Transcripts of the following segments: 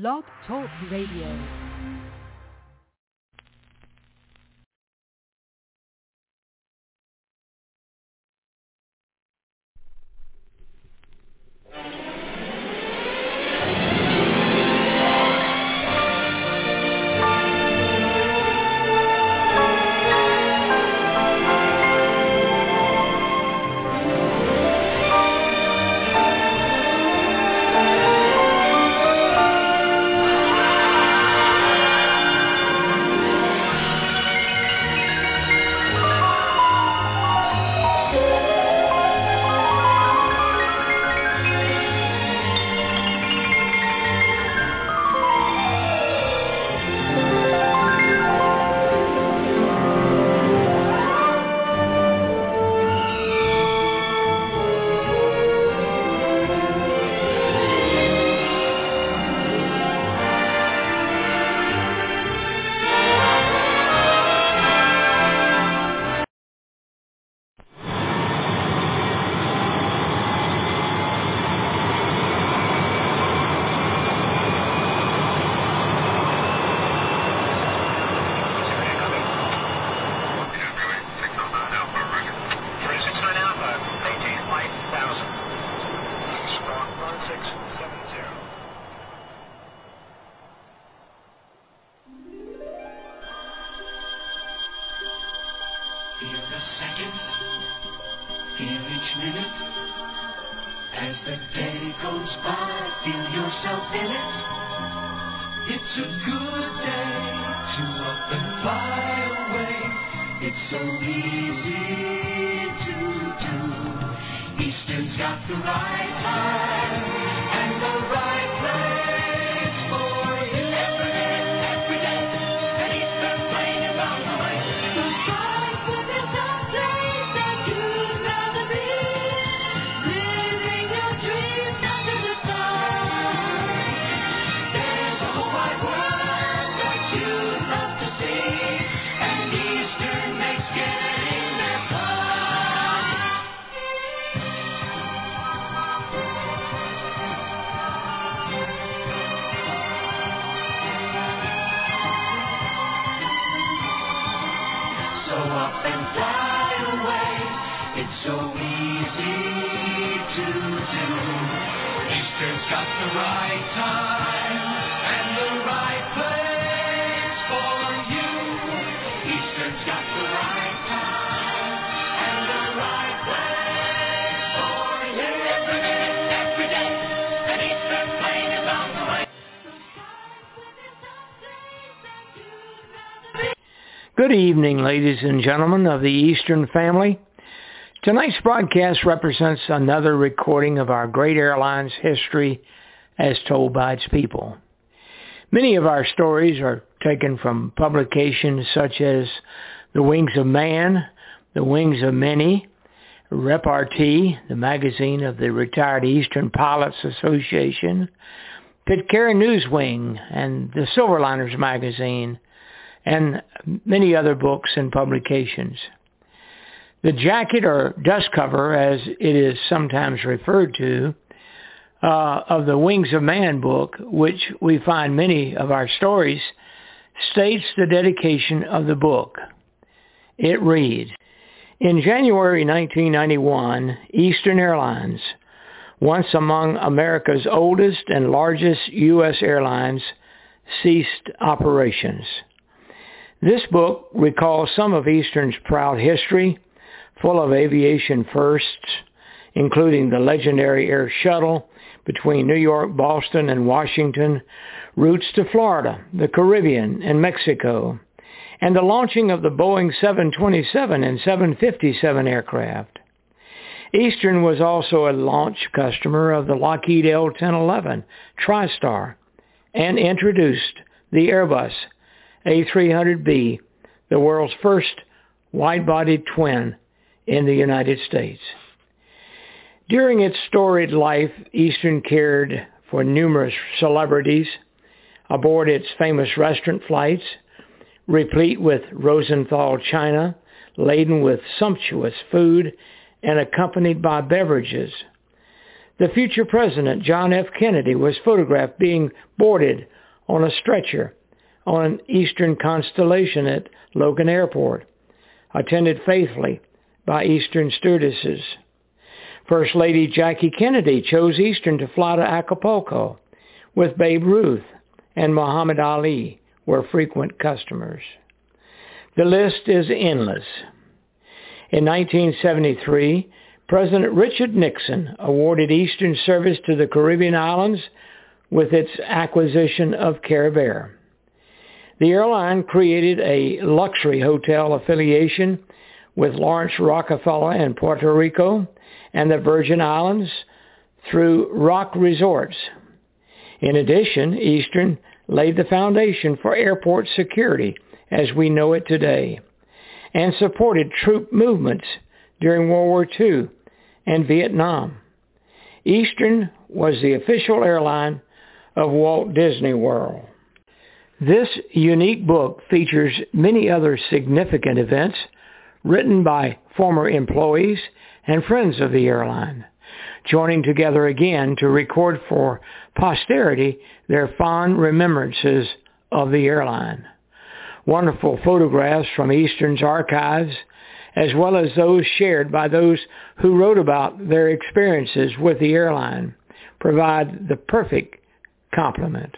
Blog Talk Radio. Evening, ladies and gentlemen of the Eastern family. Tonight's broadcast represents another recording of our great airline's history as told by its people. Many of our stories are taken from publications such as The Wings of Man, The Wings of Many, Repartee, the magazine of the Retired Eastern Pilots Association, Pitcairn Newswing, and the Silverliners magazine, and many other books and publications. The jacket or dust cover, as it is sometimes referred to, uh, of the Wings of Man book, which we find many of our stories, states the dedication of the book. It reads, in January 1991, Eastern Airlines, once among America's oldest and largest U.S. airlines, ceased operations. This book recalls some of Eastern's proud history, full of aviation firsts, including the legendary air shuttle between New York, Boston, and Washington, routes to Florida, the Caribbean, and Mexico, and the launching of the Boeing 727 and 757 aircraft. Eastern was also a launch customer of the Lockheed L-1011 TriStar and introduced the Airbus a300B, the world's first wide-bodied twin in the United States. During its storied life, Eastern cared for numerous celebrities aboard its famous restaurant flights, replete with Rosenthal china, laden with sumptuous food, and accompanied by beverages. The future president, John F. Kennedy, was photographed being boarded on a stretcher on Eastern Constellation at Logan Airport, attended faithfully by Eastern stewardesses. First Lady Jackie Kennedy chose Eastern to fly to Acapulco with Babe Ruth and Muhammad Ali were frequent customers. The list is endless. In 1973, President Richard Nixon awarded Eastern service to the Caribbean islands with its acquisition of Caravel. The airline created a luxury hotel affiliation with Laurance Rockefeller in Puerto Rico and the Virgin Islands through Rock Resorts. In addition, Eastern laid the foundation for airport security as we know it today and supported troop movements during World War II and Vietnam. Eastern was the official airline of Walt Disney World. This unique book features many other significant events written by former employees and friends of the airline, joining together again to record for posterity their fond remembrances of the airline. Wonderful photographs from Eastern's archives as well as those shared by those who wrote about their experiences with the airline, provide the perfect complement.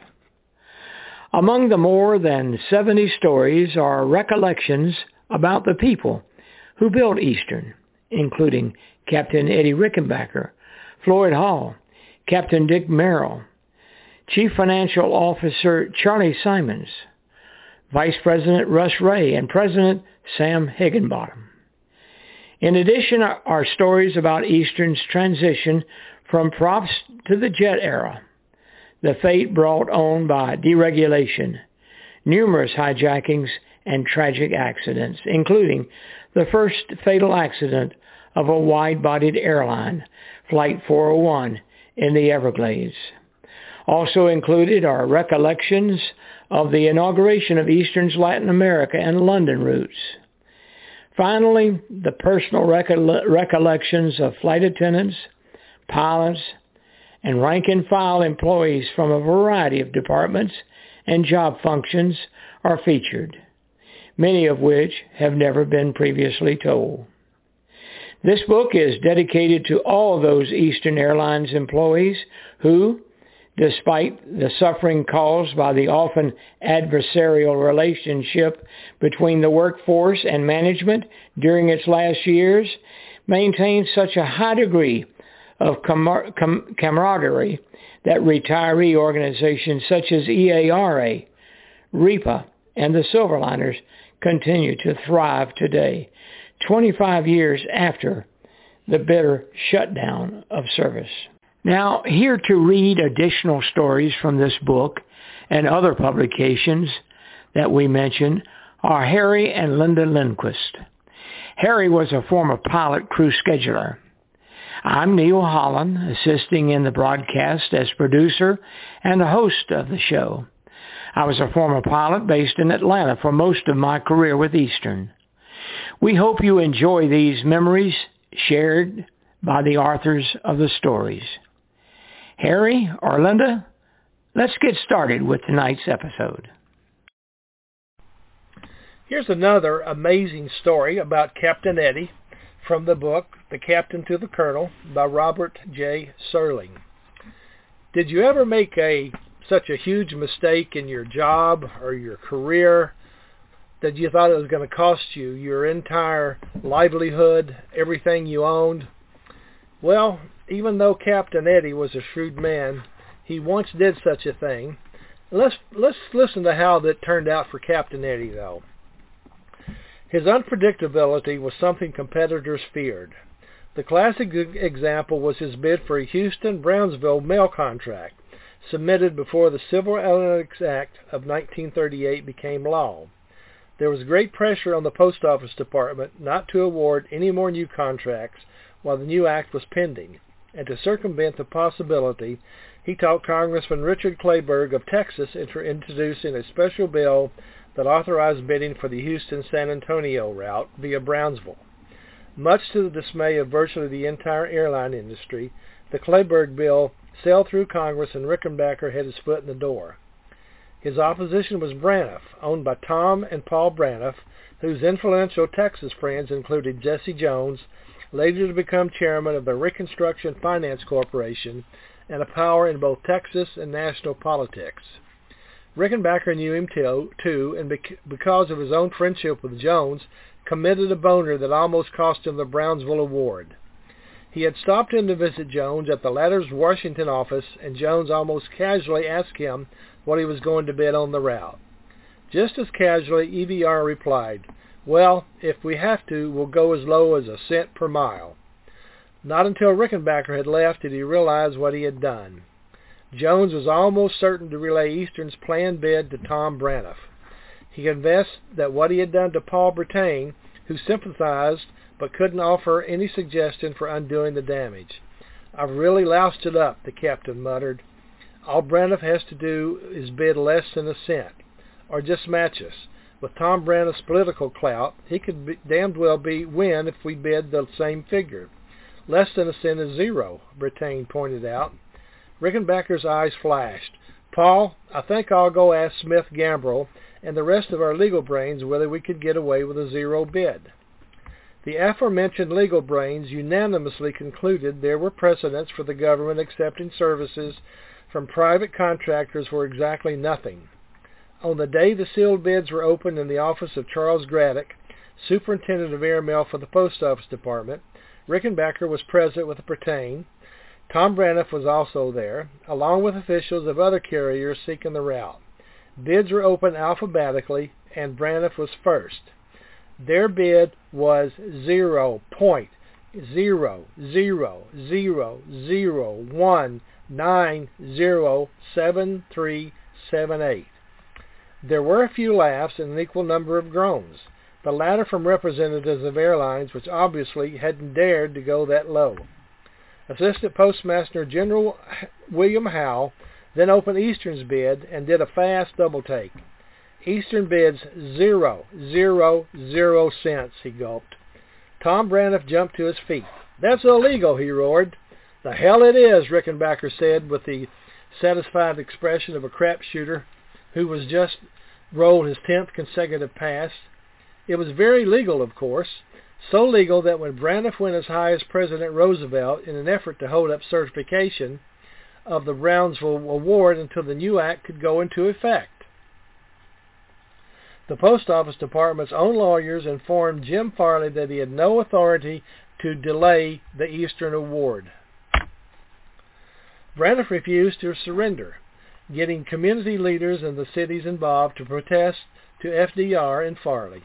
Among the more than 70 stories are recollections about the people who built Eastern, including Captain Eddie Rickenbacker, Floyd Hall, Captain Dick Merrill, Chief Financial Officer Charlie Simons, Vice President Russ Ray, and President Sam Higginbottom. In addition are stories about Eastern's transition from props to the jet era, the fate brought on by deregulation, numerous hijackings, and tragic accidents, including the first fatal accident of a wide-bodied airline, Flight 401, in the Everglades. Also included are recollections of the inauguration of Eastern's Latin America and London routes, Finally, the personal recollections of flight attendants, pilots, and rank and file employees from a variety of departments and job functions are featured, many of which have never been previously told. This book is dedicated to all those Eastern Airlines employees who, despite the suffering caused by the often adversarial relationship between the workforce and management during its last years, maintained such a high degree of camaraderie that retiree organizations such as EARA, REPA, and the Silverliners continue to thrive today, 25 years after the bitter shutdown of service. Now, here to read additional stories from this book and other publications that we mentioned are Harry and Linda Lindquist. Harry was a former pilot crew scheduler. I'm Neil Holland, assisting in the broadcast as producer and the host of the show. I was a former pilot based in Atlanta for most of my career with Eastern. We hope you enjoy these memories shared by the authors of the stories. Harry or Linda, let's get started with tonight's episode. Here's another amazing story about Captain Eddie from the book The Captain to the Colonel by Robert J. Serling. Did you ever make a such a huge mistake in your job or your career that you thought it was going to cost you your entire livelihood, everything you owned? Well, even though Captain Eddie was a shrewd man, he once did such a thing. Let's let's listen to how that turned out for Captain Eddie though. His unpredictability was something competitors feared. The classic example was his bid for a Houston-Brownsville mail contract submitted before the Civil Aeronautics Act of 1938 became law. There was great pressure on the Post Office Department not to award any more new contracts while the new act was pending and to circumvent the possibility, he talked Congressman Richard Kleberg of Texas into introducing a special bill that authorized bidding for the Houston-San Antonio route via Brownsville. Much to the dismay of virtually the entire airline industry, the Kleberg bill sailed through Congress and Rickenbacker had his foot in the door. His opposition was Braniff, owned by Tom and Paul Braniff, whose influential Texas friends included Jesse Jones, later to become chairman of the Reconstruction Finance Corporation and a power in both Texas and national politics. Rickenbacker knew him too, and because of his own friendship with Jones, committed a boner that almost cost him the Brownsville Award. He had stopped in to visit Jones at the latter's Washington office, and Jones almost casually asked him what he was going to bid on the route. Just as casually, EVR replied, well, if we have to, we'll go as low as a cent per mile. Not until Rickenbacker had left did he realize what he had done. Jones was almost certain to relay Eastern's planned bid to Tom Braniff. He confessed that what he had done to Paul Brattain, who sympathized but couldn't offer any suggestion for undoing the damage. I've really loused it up, the captain muttered. All Braniff has to do is bid less than a cent, or just match us. With Tom Braniff's political clout, he could be, damned well be win if we bid the same figure. Less than a cent is zero, Brattain pointed out. Rickenbacker's eyes flashed. Paul, I think I'll go ask Smith Gambrell and the rest of our legal brains whether we could get away with a zero bid. The aforementioned legal brains unanimously concluded there were precedents for the government accepting services from private contractors for exactly nothing. On the day the sealed bids were opened in the office of Charles Graddick, superintendent of airmail for the Post Office Department, Rickenbacker was present with Brattain. Tom Braniff was also there, along with officials of other carriers seeking the route. Bids were opened alphabetically, and Braniff was first. Their bid was zero point zero zero zero zero one nine zero seven three seven eight. There were a few laughs and an equal number of groans, the latter from representatives of airlines which obviously hadn't dared to go that low. Assistant Postmaster General William Howe then opened Eastern's bid and did a fast double take. Eastern bids zero, zero, zero cents, he gulped. Tom Braniff jumped to his feet. That's illegal, he roared. The hell it is, Rickenbacker said with the satisfied expression of a crapshooter who was just rolled his tenth consecutive pass. It was very legal, of course, so legal that when Braniff went as high as President Roosevelt in an effort to hold up certification of the Brownsville Award until the new act could go into effect. The Post Office Department's own lawyers informed Jim Farley that he had no authority to delay the Eastern Award. Braniff refused to surrender getting community leaders and the cities involved to protest to FDR and Farley.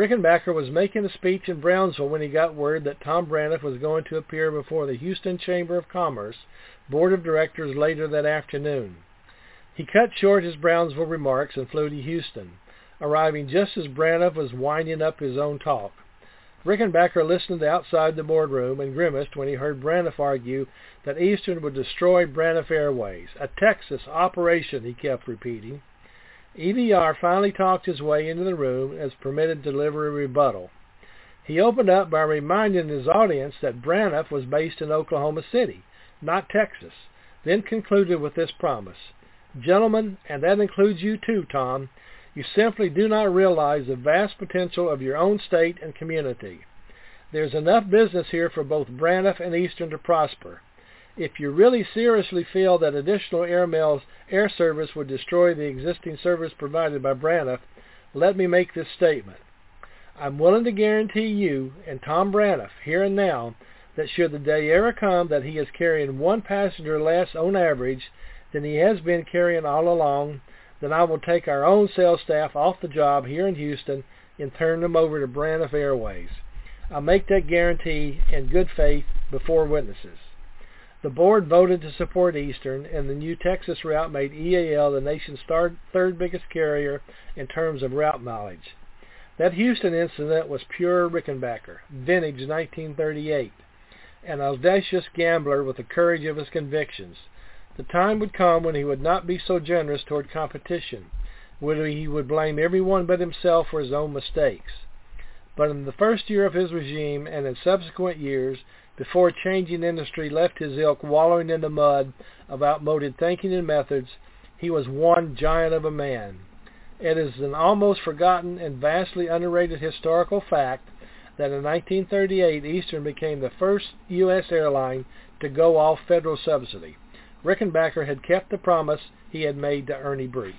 Rickenbacker was making a speech in Brownsville when he got word that Tom Braniff was going to appear before the Houston Chamber of Commerce Board of Directors later that afternoon. He cut short his Brownsville remarks and flew to Houston, arriving just as Braniff was winding up his own talk. Rickenbacker listened outside the boardroom and grimaced when he heard Braniff argue that Eastern would destroy Braniff Airways, a Texas operation, he kept repeating. EVR finally talked his way into the room as permitted to deliver a rebuttal. He opened up by reminding his audience that Braniff was based in Oklahoma City, not Texas, then concluded with this promise. Gentlemen, and that includes you too, Tom, you simply do not realize the vast potential of your own state and community. There's enough business here for both Braniff and Eastern to prosper. If you really seriously feel that additional airmail's air service would destroy the existing service provided by Braniff, let me make this statement. I'm willing to guarantee you and Tom Braniff, here and now, that should the day ever come that he is carrying one passenger less on average than he has been carrying all along, then I will take our own sales staff off the job here in Houston and turn them over to Braniff Airways. I make that guarantee in good faith before witnesses. The board voted to support Eastern, and the new Texas route made EAL the nation's third biggest carrier in terms of route mileage. That Houston incident was pure Rickenbacker, vintage 1938, an audacious gambler with the courage of his convictions. The time would come when he would not be so generous toward competition, when he would blame everyone but himself for his own mistakes. But in the first year of his regime and in subsequent years, before changing industry left his ilk wallowing in the mud of outmoded thinking and methods, he was one giant of a man. It is an almost forgotten and vastly underrated historical fact that in 1938 Eastern became the first U.S. airline to go off federal subsidy. Rickenbacker had kept the promise he had made to Ernie Breech.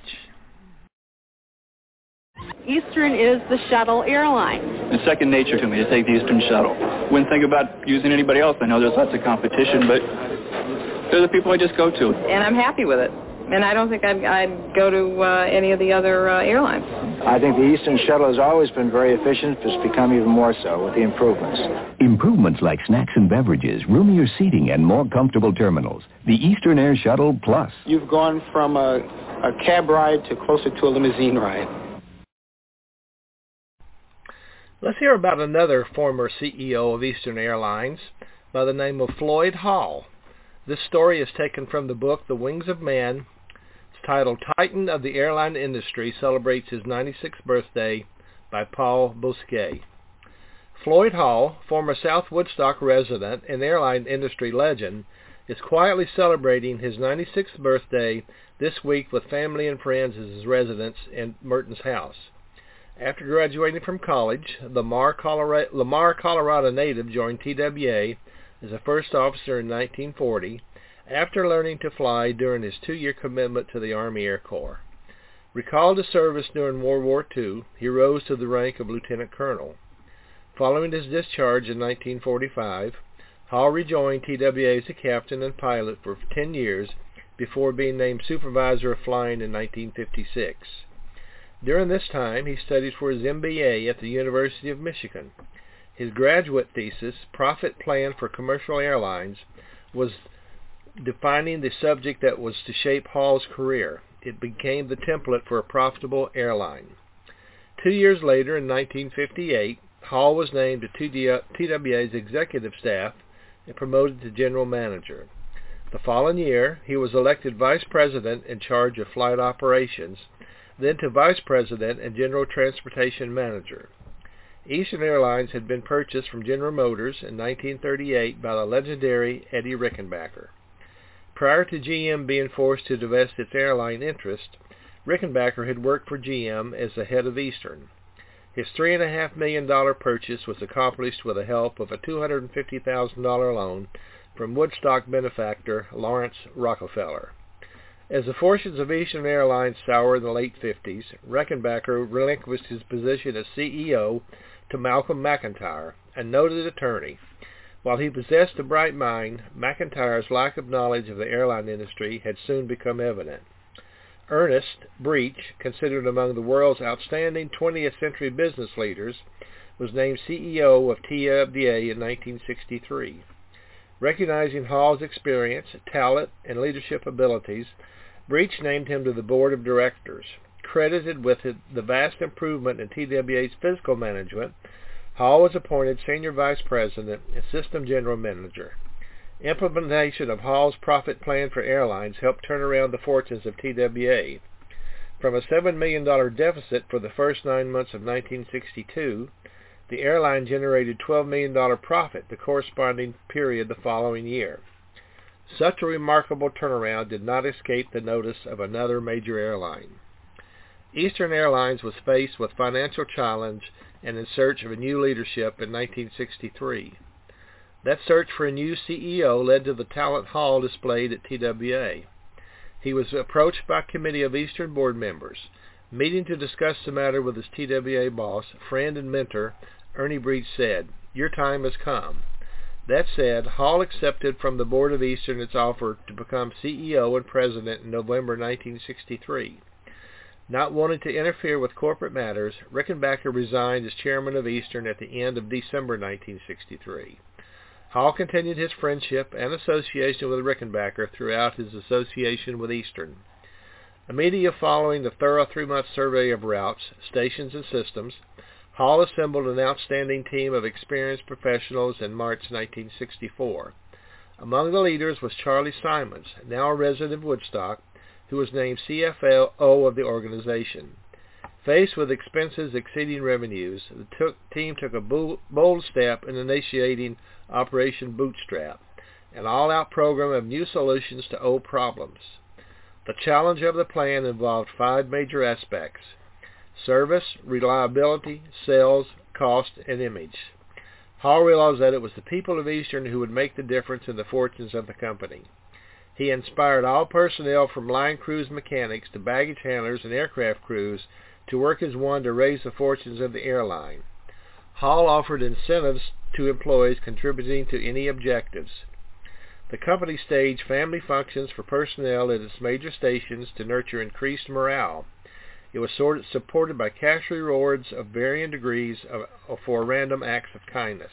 Eastern is the shuttle airline. It's second nature to me to take the Eastern shuttle. Wouldn't think about using anybody else. I know there's lots of competition, but they're the people I just go to. And I'm happy with it and I don't think I'd, I'd go to uh, any of the other uh, airlines. I think the Eastern Shuttle has always been very efficient. It's become even more so with the improvements. Improvements like snacks and beverages, roomier seating, and more comfortable terminals. The Eastern Air Shuttle Plus. You've gone from a, a cab ride to closer to a limousine ride. Let's hear about another former CEO of Eastern Airlines by the name of Floyd Hall. This story is taken from the book The Wings of Man, It's titled Titan of the Airline Industry celebrates his 96th birthday by Paul Bousquet. Floyd Hall, former South Woodstock resident and airline industry legend, is quietly celebrating his 96th birthday this week with family and friends at his residence in Merton's house. After graduating from college, Lamar, Lamar, Colorado native joined TWA as a first officer in 1940 after learning to fly during his two-year commitment to the Army Air Corps. Recalled to service during World War II, he rose to the rank of lieutenant colonel. Following his discharge in 1945, Hall rejoined TWA as a captain and pilot for 10 years before being named supervisor of flying in 1956. During this time, he studied for his MBA at the University of Michigan. His graduate thesis, Profit Plan for Commercial Airlines, was defining the subject that was to shape Hall's career. It became the template for a profitable airline. Two years later, in 1958, Hall was named to TWA's executive staff and promoted to general manager. The following year, he was elected vice president in charge of flight operations, then to vice president and general transportation manager. Eastern Airlines had been purchased from General Motors in 1938 by the legendary Eddie Rickenbacker. Prior to GM being forced to divest its airline interest, Rickenbacker had worked for GM as the head of Eastern. His $3.5 million purchase was accomplished with the help of a $250,000 loan from Woodstock benefactor Laurance Rockefeller. As the fortunes of Eastern Airlines soured in the late 50s, Rickenbacker relinquished his position as CEO to Malcolm MacIntyre, a noted attorney. While he possessed a bright mind, MacIntyre's lack of knowledge of the airline industry had soon become evident. Ernest Breech, considered among the world's outstanding 20th century business leaders, was named CEO of TWA in 1963. Recognizing Hall's experience, talent, and leadership abilities, Breech named him to the board of directors. Credited with the vast improvement in TWA's physical management, Hall was appointed Senior Vice President and System General Manager. Implementation of Hall's profit plan for airlines helped turn around the fortunes of TWA. From a $7 million deficit for the first nine months of 1962, the airline generated $12 million profit the corresponding period the following year. Such a remarkable turnaround did not escape the notice of another major airline. Eastern Airlines was faced with financial challenge and in search of a new leadership in 1963. That search for a new CEO led to the talent hall displayed at TWA. He was approached by a committee of Eastern board members. Meeting to discuss the matter with his TWA boss, friend and mentor, Ernie Breech said, Your time has come. That said, Hall accepted from the board of Eastern its offer to become CEO and president in November 1963. Not wanting to interfere with corporate matters, Rickenbacker resigned as chairman of Eastern at the end of December 1963. Hall continued his friendship and association with Rickenbacker throughout his association with Eastern. Immediately following the thorough three-month survey of routes, stations, and systems, Hall assembled an outstanding team of experienced professionals in March 1964. Among the leaders was Charlie Simons, now a resident of Woodstock, who was named CFO of the organization. Faced with expenses exceeding revenues, the took, team took a bold step in initiating Operation Bootstrap, an all-out program of new solutions to old problems. The challenge of the plan involved five major aspects. Service, reliability, sales, cost, and image. Hall realized that it was the people of Eastern who would make the difference in the fortunes of the company. He inspired all personnel from line crews mechanics to baggage handlers and aircraft crews to work as one to raise the fortunes of the airline. Hall offered incentives to employees contributing to any objectives. The company staged family functions for personnel at its major stations to nurture increased morale. It was supported by cash rewards of varying degrees of, for random acts of kindness.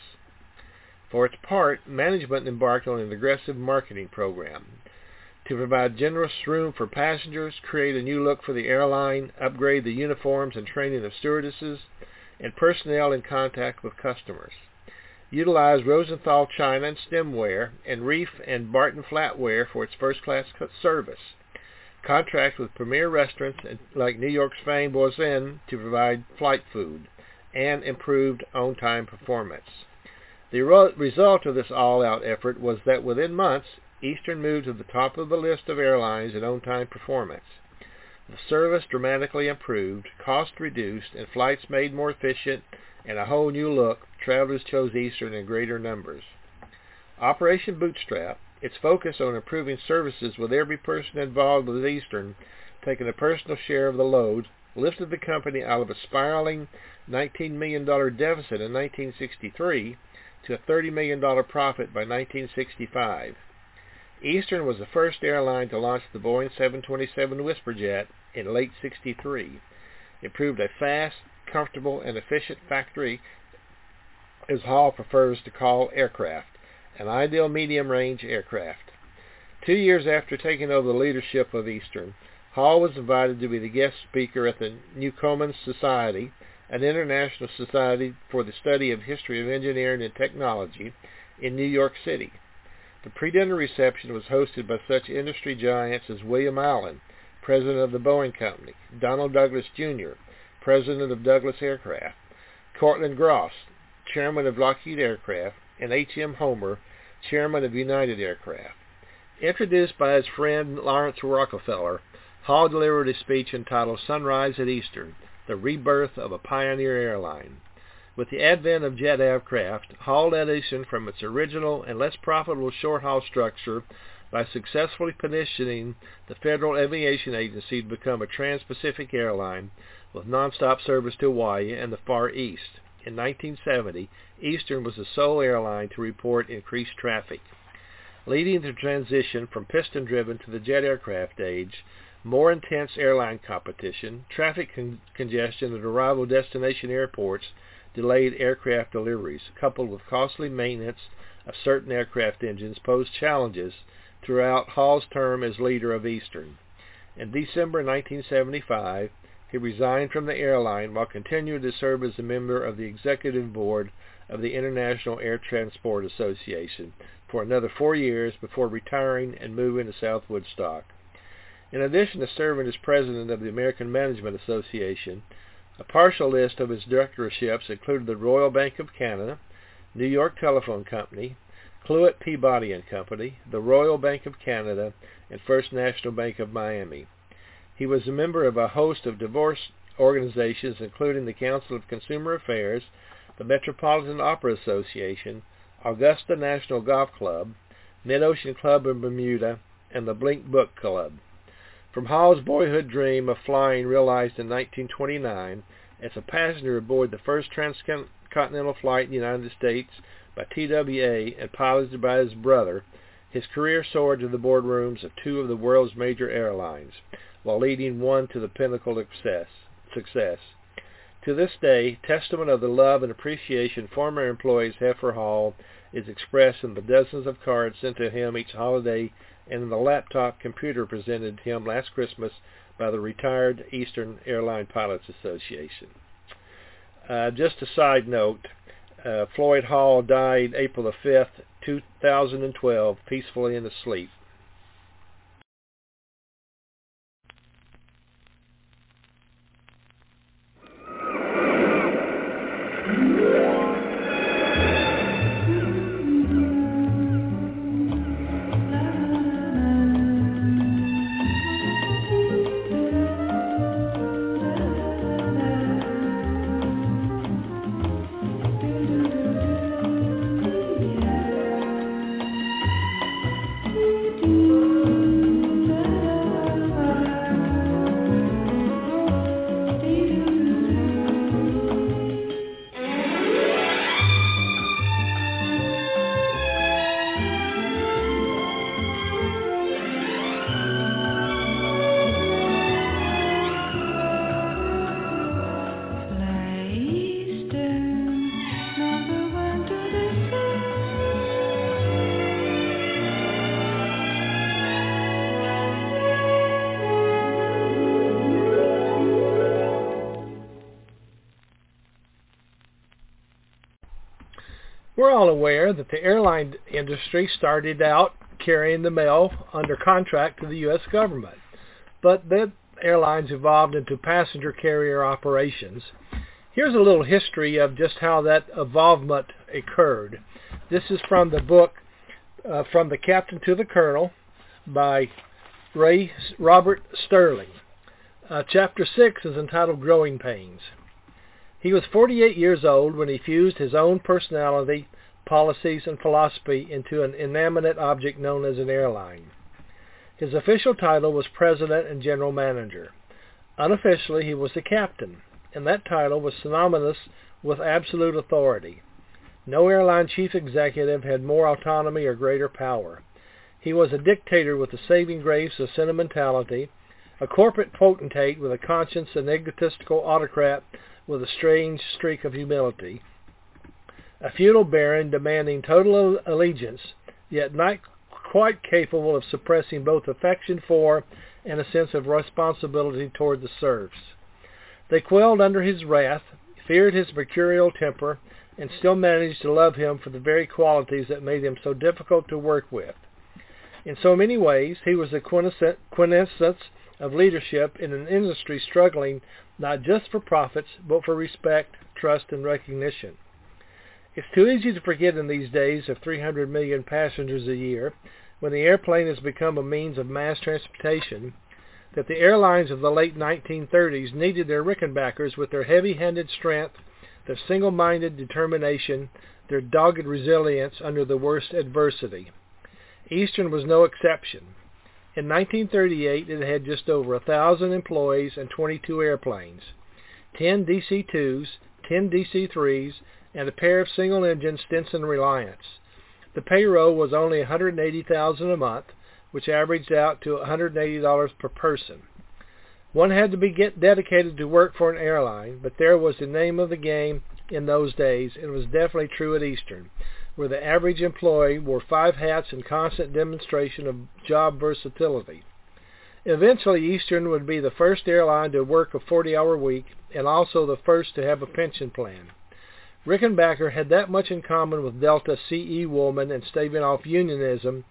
For its part, management embarked on an aggressive marketing program to provide generous room for passengers, create a new look for the airline, upgrade the uniforms and training of stewardesses, and personnel in contact with customers. Utilize Rosenthal China and Stemware and Reed and Barton Flatware for its first-class service contract with premier restaurants like New York's famed Voisin to provide flight food, and improved on-time performance. The result of this all-out effort was that within months, Eastern moved to the top of the list of airlines in on-time performance. The service dramatically improved, cost reduced, and flights made more efficient, and a whole new look, travelers chose Eastern in greater numbers. Operation Bootstrap, its focus on improving services with every person involved with Eastern taking a personal share of the load lifted the company out of a spiraling $19 million deficit in 1963 to a $30 million profit by 1965. Eastern was the first airline to launch the Boeing 727 Whisperjet in late 63. It proved a fast, comfortable, and efficient factory, as Hall prefers to call aircraft an ideal medium-range aircraft. Two years after taking over the leadership of Eastern, Hall was invited to be the guest speaker at the Newcomen Society, an international society for the study of history of engineering and technology in New York City. The pre-dinner reception was hosted by such industry giants as William Allen, president of the Boeing Company, Donald Douglas Jr., president of Douglas Aircraft, Courtlandt Gross, chairman of Lockheed Aircraft, and H.M. Horner, chairman of United Aircraft. Introduced by his friend Laurance Rockefeller, Hall delivered a speech entitled Sunrise at Eastern, the rebirth of a pioneer airline. With the advent of jet aircraft, Hall led Eastern from its original and less profitable short-haul structure by successfully positioning the Federal Aviation Agency to become a trans-Pacific airline with nonstop service to Hawaii and the Far East in 1970, Eastern was the sole airline to report increased traffic. Leading the transition from piston-driven to the jet aircraft age, more intense airline competition, traffic con- congestion at arrival destination airports delayed aircraft deliveries, coupled with costly maintenance of certain aircraft engines posed challenges throughout Hall's term as leader of Eastern. In December 1975, he resigned from the airline while continuing to serve as a member of the executive board of the International Air Transport Association for another four years before retiring and moving to South Woodstock. In addition to serving as president of the American Management Association, a partial list of his directorships included the Royal Bank of Canada, New York Telephone Company, Cluett Peabody and Company, the Royal Bank of Canada, and First National Bank of Miami. He was a member of a host of divorce organizations, including the Council of Consumer Affairs, the Metropolitan Opera Association, Augusta National Golf Club, Mid-Ocean Club in Bermuda, and the Blink Book Club. From Hall's boyhood dream of flying realized in 1929 as a passenger aboard the first transcontinental flight in the United States by TWA and piloted by his brother, his career soared to the boardrooms of two of the world's major airlines, while leading one to the pinnacle of success. To this day, testament of the love and appreciation former employees have for Hall is expressed in the dozens of cards sent to him each holiday and in the laptop computer presented to him last Christmas by the retired Eastern Airline Pilots Association. Uh, just a side note, uh, Floyd Hall died April the 5th, 2012, peacefully in his all aware that the airline industry started out carrying the mail under contract to the U.S. government, but the airlines evolved into passenger carrier operations. Here's a little history of just how that evolvement occurred. This is from the book uh, From the Captain to the Colonel by Ray Robert Serling. Uh, chapter 6 is entitled Growing Pains. He was 48 years old when he fused his own personality, policies, and philosophy into an inanimate object known as an airline. His official title was President and General Manager. Unofficially, he was the captain, and that title was synonymous with absolute authority. No airline chief executive had more autonomy or greater power. He was a dictator with the saving grace of sentimentality, a corporate potentate with a conscience, an egotistical autocrat with a strange streak of humility, a feudal baron demanding total allegiance, yet not quite capable of suppressing both affection for and a sense of responsibility toward the serfs. They quailed under his wrath, feared his mercurial temper, and still managed to love him for the very qualities that made him so difficult to work with. In so many ways, he was the quintessence of leadership in an industry struggling not just for profits, but for respect, trust, and recognition. It's too easy to forget in these days of 300 million passengers a year, when the airplane has become a means of mass transportation, that the airlines of the late 1930s needed their Rickenbackers with their heavy-handed strength, their single-minded determination, their dogged resilience under the worst adversity. Eastern was no exception. In 1938, it had just over a thousand employees and 22 airplanes, 10 DC-2s, 10 DC-3s, and a pair of single-engine Stinson Reliants. The payroll was only $180,000 a month, which averaged out to $180 per person. One had to be dedicated to work for an airline, but there was the name of the game in those days, and it was definitely true at Eastern, where the average employee wore five hats in constant demonstration of job versatility. Eventually, Eastern would be the first airline to work a 40-hour week and also the first to have a pension plan. Rickenbacker had that much in common with Delta C.E. Woolman and staving off unionism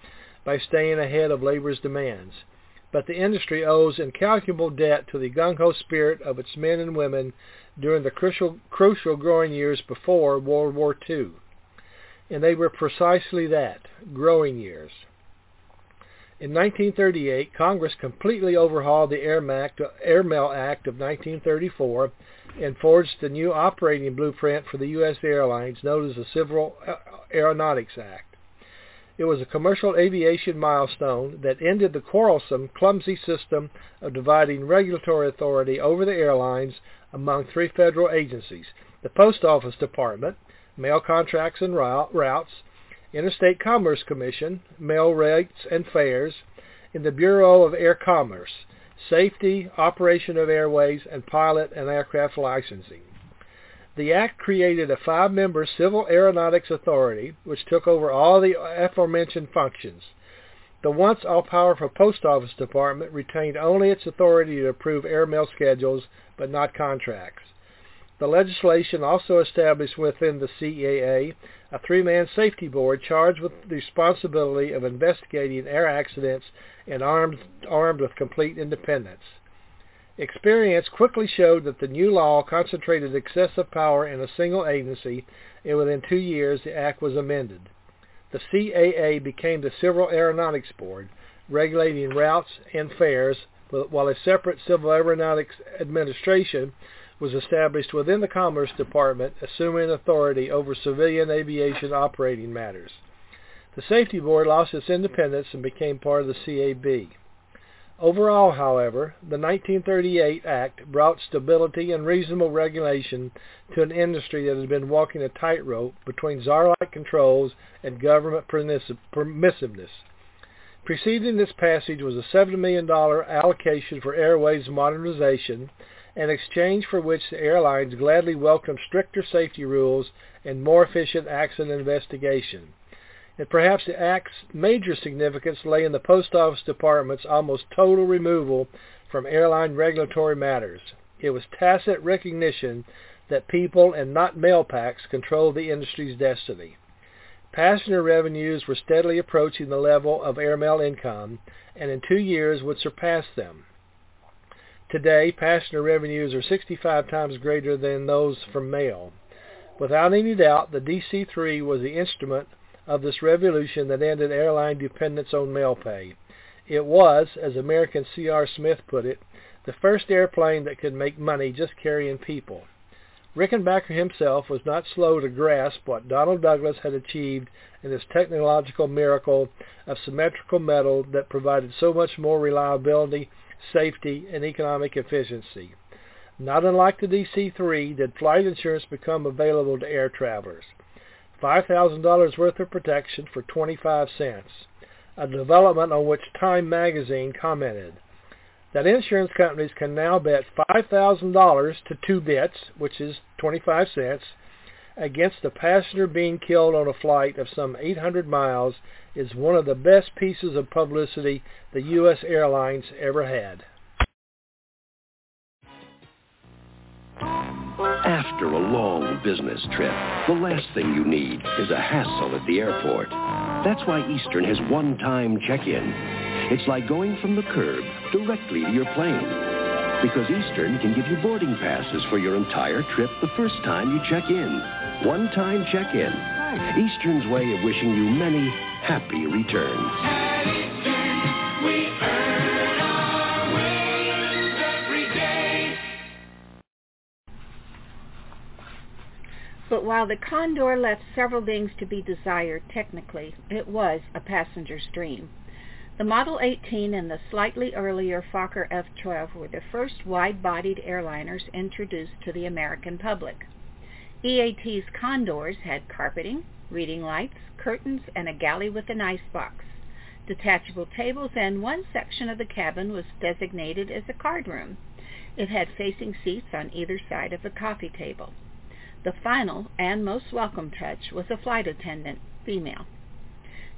by staying ahead of labor's demands. But the industry owes incalculable debt to the gung-ho spirit of its men and women during the crucial, crucial growing years before World War II. And they were precisely that, growing years. In 1938, Congress completely overhauled the Airmail Act of 1934 and forged the new operating blueprint for the U.S. airlines known as the Civil Aeronautics Act. It was a commercial aviation milestone that ended the quarrelsome, clumsy system of dividing regulatory authority over the airlines among three federal agencies, the Post Office Department, Mail Contracts and Routes, Interstate Commerce Commission, Mail Rates and Fares, and the Bureau of Air Commerce, safety, operation of airways, and pilot and aircraft licensing. The Act created a five-member Civil Aeronautics Authority, which took over all the aforementioned functions. The once all-powerful Post Office Department retained only its authority to approve airmail schedules, but not contracts. The legislation also established within the CAA a three-man safety board charged with the responsibility of investigating air accidents and armed, armed with complete independence. Experience quickly showed that the new law concentrated excessive power in a single agency, and within two years the act was amended. The CAA became the Civil Aeronautics Board, regulating routes and fares, while a separate Civil Aeronautics Administration was established within the Commerce Department, assuming authority over civilian aviation operating matters. The Safety Board lost its independence and became part of the CAB. Overall, however, the 1938 Act brought stability and reasonable regulation to an industry that had been walking a tightrope between czar-like controls and government permissiveness. Preceding this passage was a $7 million allocation for airways modernization an exchange for which the airlines gladly welcomed stricter safety rules and more efficient accident investigation. And perhaps the Act's major significance lay in the Post Office Department's almost total removal from airline regulatory matters. It was tacit recognition that people and not mail packs controlled the industry's destiny. Passenger revenues were steadily approaching the level of airmail income and in two years would surpass them. Today, passenger revenues are 65 times greater than those from mail. Without any doubt, the DC-3 was the instrument of this revolution that ended airline dependence on mail pay. It was, as American C.R. Smith put it, the first airplane that could make money just carrying people. Rickenbacker himself was not slow to grasp what Donald Douglas had achieved in his technological miracle of symmetrical metal that provided so much more reliability, safety, and economic efficiency. Not unlike the DC-3 did flight insurance become available to air travelers. $5,000 worth of protection for 25 cents, a development on which Time magazine commented that insurance companies can now bet $5,000 to two bits, which is 25 cents, against a passenger being killed on a flight of some 800 miles is one of the best pieces of publicity the U.S. airlines ever had. After a long business trip, the last thing you need is a hassle at the airport. That's why Eastern has one-time check-in. It's like going from the curb directly to your plane. Because Eastern can give you boarding passes for your entire trip the first time you check in. One-time check-in. Eastern's way of wishing you many happy returns. But while the Condor left several things to be desired technically, it was a passenger's dream. The Model 18 and the slightly earlier Fokker F-12 were the first wide-bodied airliners introduced to the American public. EAT's Condors had carpeting, reading lights, curtains, and a galley with an icebox, detachable tables, and one section of the cabin was designated as a card room. It had facing seats on either side of the coffee table. The final and most welcome touch was a flight attendant, female.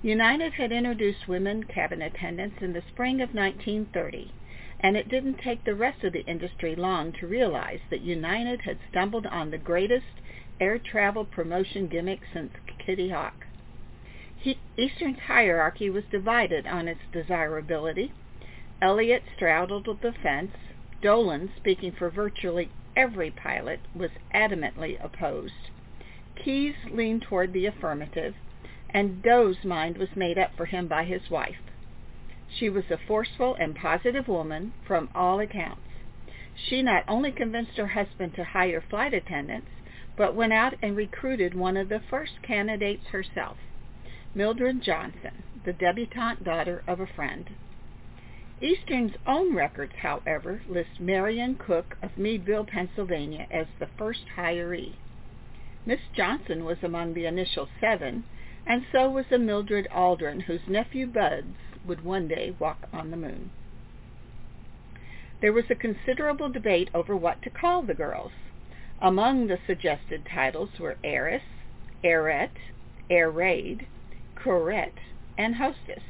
United had introduced women cabin attendants in the spring of 1930, and it didn't take the rest of the industry long to realize that United had stumbled on the greatest air travel promotion gimmick since Kitty Hawk. He, Eastern's hierarchy was divided on its desirability. Elliott straddled the fence. Dolan, speaking for virtually every pilot, was adamantly opposed. Keyes leaned toward the affirmative, and Doe's mind was made up for him by his wife. She was a forceful and positive woman from all accounts. She not only convinced her husband to hire flight attendants, but went out and recruited one of the first candidates herself, Mildred Johnson, the debutante daughter of a friend. Eastern's own records, however, list Marion Cook of Meadville, Pennsylvania as the first hiree. Miss Johnson was among the initial seven, and so was a Mildred Aldrin whose nephew Buzz would one day walk on the moon. There was a considerable debate over what to call the girls. Among the suggested titles were heiress, heirette, air raid, courette, and hostess.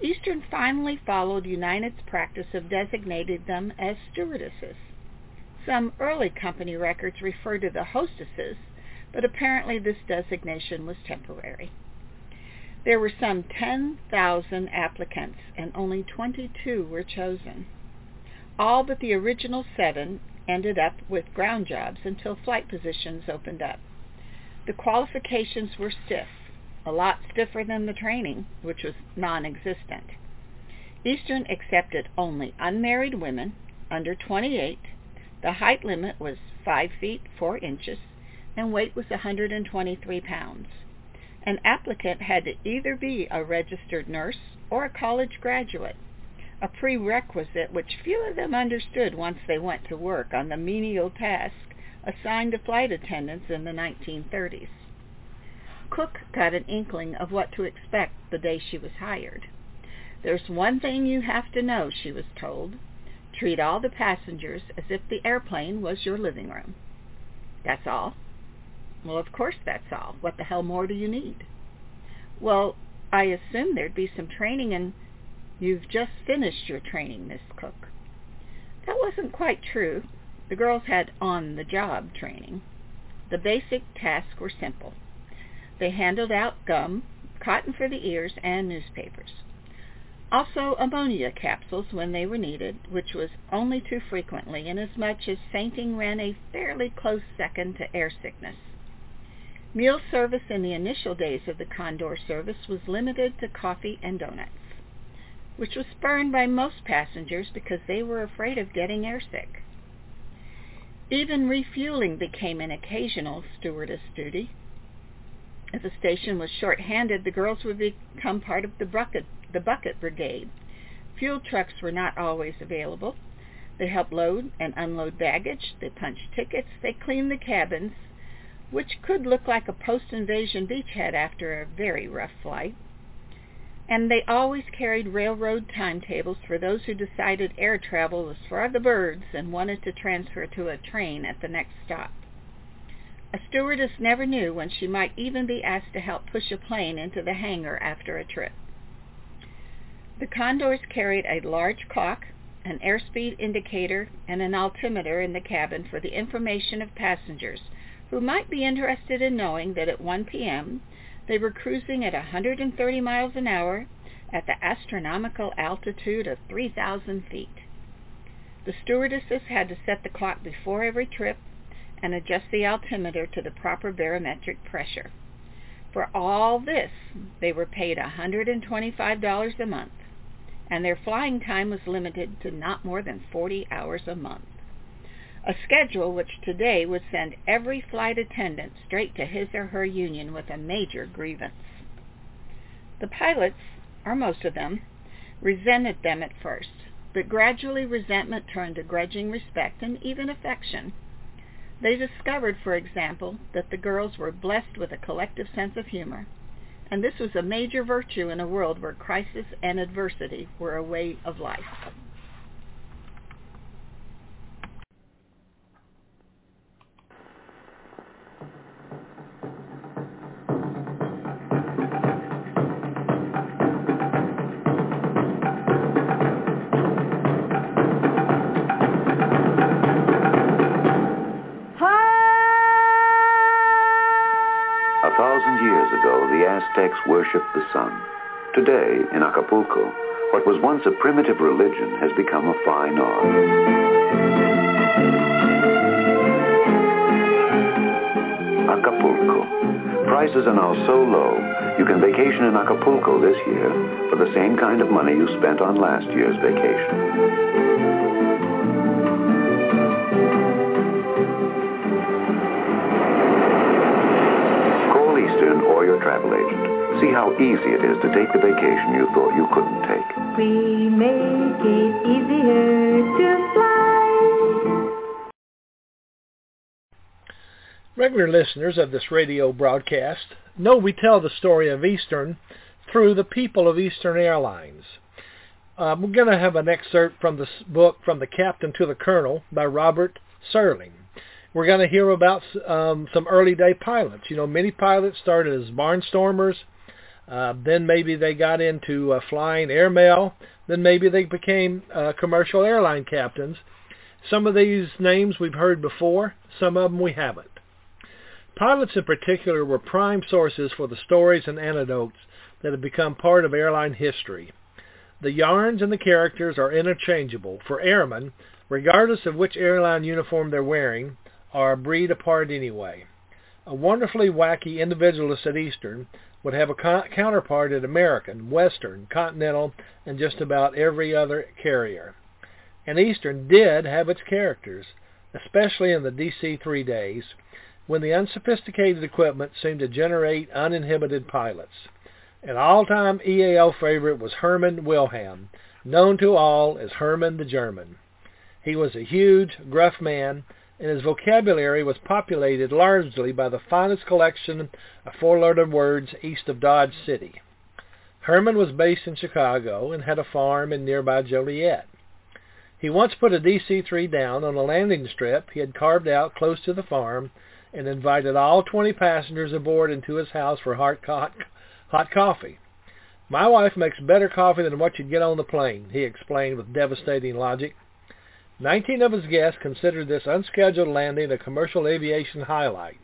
Eastern finally followed United's practice of designating them as stewardesses. Some early company records refer to the hostesses but apparently this designation was temporary. There were some 10,000 applicants and only 22 were chosen. All but the original seven ended up with ground jobs until flight positions opened up. The qualifications were stiff, a lot stiffer than the training, which was non-existent. Eastern accepted only unmarried women under 28. The height limit was 5 feet 4 inches and weight was 123 pounds. An applicant had to either be a registered nurse or a college graduate, a prerequisite which few of them understood once they went to work on the menial task assigned to flight attendants in the 1930s. Cook got an inkling of what to expect the day she was hired. There's one thing you have to know, she was told. Treat all the passengers as if the airplane was your living room. That's all. Well, of course that's all. What the hell more do you need? Well, I assumed there'd be some training and you've just finished your training, Miss Cook. That wasn't quite true. The girls had on-the-job training. The basic tasks were simple. They handed out gum, cotton for the ears, and newspapers. Also ammonia capsules when they were needed, which was only too frequently, inasmuch as fainting ran a fairly close second to air sickness. Meal service in the initial days of the Condor service was limited to coffee and donuts, which was spurned by most passengers because they were afraid of getting airsick. Even refueling became an occasional stewardess duty. If the station was short-handed, the girls would become part of the bucket, the bucket brigade. Fuel trucks were not always available. They helped load and unload baggage. They punched tickets. They cleaned the cabins which could look like a post-invasion beachhead after a very rough flight. And they always carried railroad timetables for those who decided air travel was for the birds and wanted to transfer to a train at the next stop. A stewardess never knew when she might even be asked to help push a plane into the hangar after a trip. The Condors carried a large clock, an airspeed indicator, and an altimeter in the cabin for the information of passengers who might be interested in knowing that at 1 p.m. they were cruising at 130 miles an hour at the astronomical altitude of 3,000 feet. The stewardesses had to set the clock before every trip and adjust the altimeter to the proper barometric pressure. For all this, they were paid $125 a month, and their flying time was limited to not more than 40 hours a month a schedule which today would send every flight attendant straight to his or her union with a major grievance. The pilots, or most of them, resented them at first, but gradually resentment turned to grudging respect and even affection. They discovered, for example, that the girls were blessed with a collective sense of humor, and this was a major virtue in a world where crisis and adversity were a way of life. Worshipped the sun. Today, in Acapulco, what was once a primitive religion has become a fine art. Acapulco. Prices are now so low, you can vacation in Acapulco this year for the same kind of money you spent on last year's vacation. Call Eastern or your travel agent. See how easy it is to take the vacation you thought you couldn't take. We make it easier to fly. Regular listeners of this radio broadcast know we tell the story of Eastern through the people of Eastern Airlines. Um, we're going to have an excerpt from the book From the Captain to the Colonel by Robert Serling. We're going to hear about um, some early day pilots. You know, many pilots started as barnstormers. Uh, then maybe they got into uh, flying airmail. Then maybe they became uh, commercial airline captains. Some of these names we've heard before. Some of them we haven't. Pilots in particular were prime sources for the stories and anecdotes that have become part of airline history. The yarns and the characters are interchangeable. For airmen, regardless of which airline uniform they're wearing, are a breed apart anyway. A wonderfully wacky individualist at Eastern would have a counterpart at American, Western, Continental, and just about every other carrier. And Eastern did have its characters, especially in the DC-3 days, when the unsophisticated equipment seemed to generate uninhibited pilots. An all-time EAL favorite was Herman Wilhelm, known to all as Herman the German. He was a huge, gruff man and his vocabulary was populated largely by the finest collection of four-letter words east of Dodge City. Herman was based in Chicago and had a farm in nearby Joliet. He once put a DC-3 down on a landing strip he had carved out close to the farm and invited all 20 passengers aboard into his house for hot, hot, hot coffee. My wife makes better coffee than what you'd get on the plane, he explained with devastating logic. Nineteen of his guests considered this unscheduled landing a commercial aviation highlight,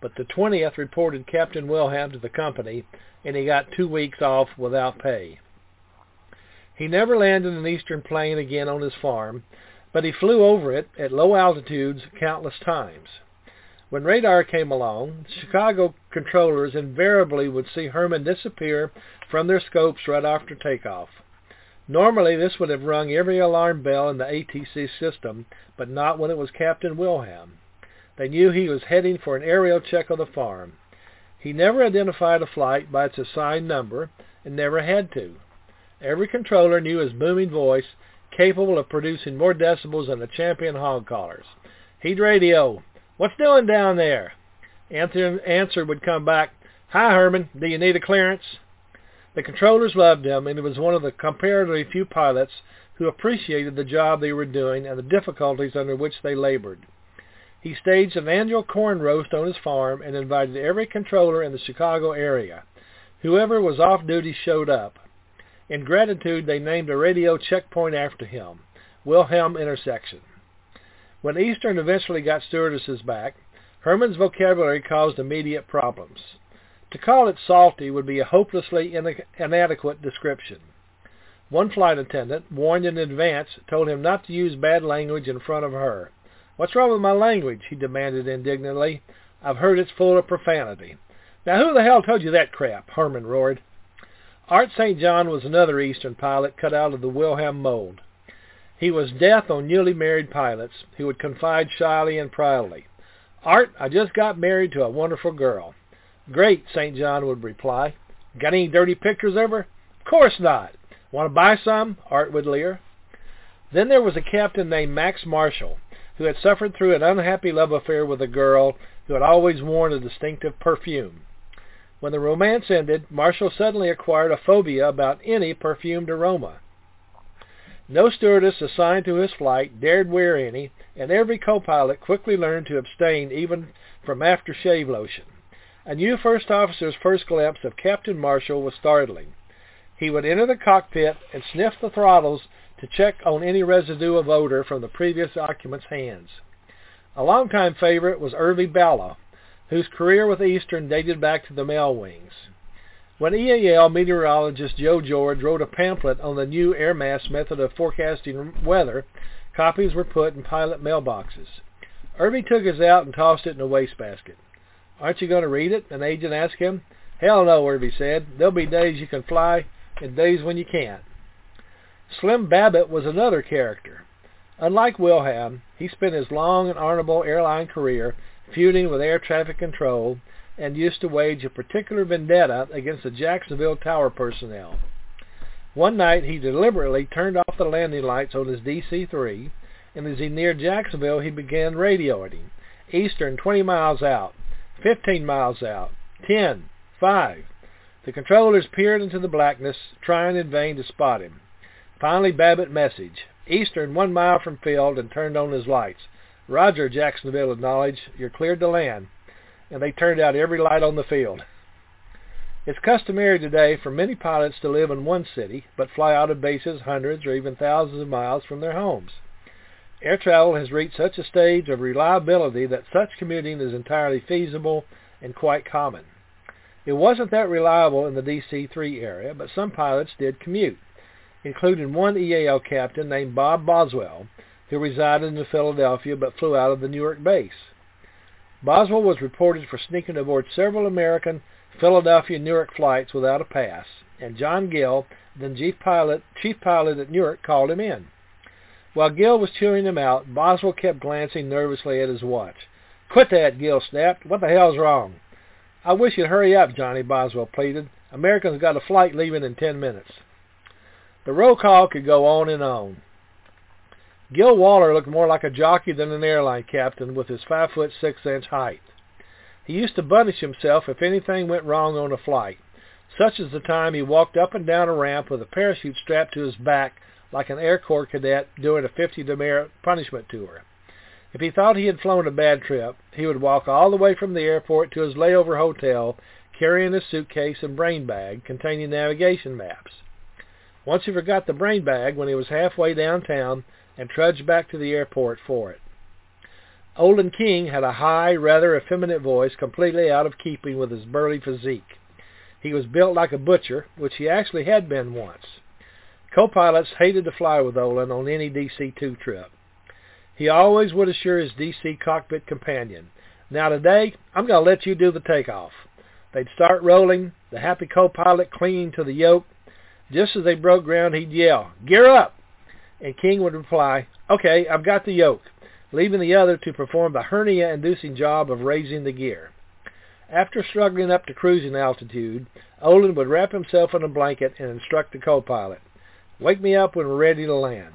but the 20th reported Captain Wilhelm to the company, and he got two weeks off without pay. He never landed an eastern plane again on his farm, but he flew over it at low altitudes countless times. When radar came along, Chicago controllers invariably would see Herman disappear from their scopes right after takeoff. Normally this would have rung every alarm bell in the ATC system, but not when it was Captain Wilhelm. They knew he was heading for an aerial check of the farm. He never identified a flight by its assigned number and never had to. Every controller knew his booming voice, capable of producing more decibels than a champion hog caller's. He'd radio, What's doing down there? Answer, answer would come back, Hi Herman, do you need a clearance? The controllers loved him, and he was one of the comparatively few pilots who appreciated the job they were doing and the difficulties under which they labored. He staged an annual corn roast on his farm and invited every controller in the Chicago area. Whoever was off duty showed up. In gratitude, they named a radio checkpoint after him, Wilhelm Intersection. When Eastern eventually got stewardesses back, Herman's vocabulary caused immediate problems. To call it salty would be a hopelessly inadequate description. One flight attendant, warned in advance, told him not to use bad language in front of her. What's wrong with my language? he demanded indignantly. I've heard it's full of profanity. Now who the hell told you that crap? Herman roared. Art St. John was another Eastern pilot cut out of the Wilhelm mold. He was death on newly married pilots who would confide shyly and proudly. Art, I just got married to a wonderful girl. Great, St. John would reply. Got any dirty pictures ever? Of course not. Want to buy some? Art would leer. Then there was a captain named Max Marshall who had suffered through an unhappy love affair with a girl who had always worn a distinctive perfume. When the romance ended, Marshall suddenly acquired a phobia about any perfumed aroma. No stewardess assigned to his flight dared wear any, and every co-pilot quickly learned to abstain even from aftershave lotion. A new first officer's first glimpse of Captain Marshall was startling. He would enter the cockpit and sniff the throttles to check on any residue of odor from the previous occupant's hands. A longtime favorite was Irving Balla, whose career with Eastern dated back to the Mail Wings. When EAL meteorologist Joe George wrote a pamphlet on the new air mass method of forecasting weather, copies were put in pilot mailboxes. Irving took his out and tossed it in a wastebasket. Aren't you going to read it? An agent asked him. Hell no, Irby said. There'll be days you can fly and days when you can't. Slim Babbitt was another character. Unlike Wilhelm, he spent his long and honorable airline career feuding with air traffic control and used to wage a particular vendetta against the Jacksonville Tower personnel. One night he deliberately turned off the landing lights on his DC-3, and as he neared Jacksonville he began radioing. Eastern 20 miles out, 15 miles out, 10, 5. The controllers peered into the blackness, trying in vain to spot him. Finally Babbitt message. Eastern one mile from field and turned on his lights. Roger, Jacksonville acknowledged. You're cleared to land. And they turned out every light on the field. It's customary today for many pilots to live in one city, but fly out of bases hundreds or even thousands of miles from their homes. Air travel has reached such a stage of reliability that such commuting is entirely feasible and quite common. It wasn't that reliable in the DC-3 area, but some pilots did commute, including one EAL captain named Bob Boswell, who resided in Philadelphia but flew out of the Newark base. Boswell was reported for sneaking aboard several American Philadelphia-Newark flights without a pass, and John Gill, then chief pilot, chief pilot at Newark, called him in. While Gill was chewing them out, Boswell kept glancing nervously at his watch. Quit that, Gill snapped. What the hell's wrong? I wish you'd hurry up, Johnny Boswell pleaded. Americans got a flight leaving in ten minutes. The roll call could go on and on. Gil Waller looked more like a jockey than an airline captain with his five foot six inch height. He used to punish himself if anything went wrong on a flight, such as the time he walked up and down a ramp with a parachute strapped to his back like an Air Corps cadet doing a 50 demerit punishment tour. If he thought he had flown a bad trip, he would walk all the way from the airport to his layover hotel carrying his suitcase and brain bag containing navigation maps. Once he forgot the brain bag when he was halfway downtown and trudged back to the airport for it. Olin King had a high, rather effeminate voice completely out of keeping with his burly physique. He was built like a butcher, which he actually had been once. Co-pilots hated to fly with Olin on any DC-2 trip. He always would assure his DC cockpit companion, now today, I'm going to let you do the takeoff. They'd start rolling, the happy co-pilot clinging to the yoke. Just as they broke ground, he'd yell, gear up! And King would reply, okay, I've got the yoke, leaving the other to perform the hernia-inducing job of raising the gear. After struggling up to cruising altitude, Olin would wrap himself in a blanket and instruct the co-pilot, wake me up when we're ready to land.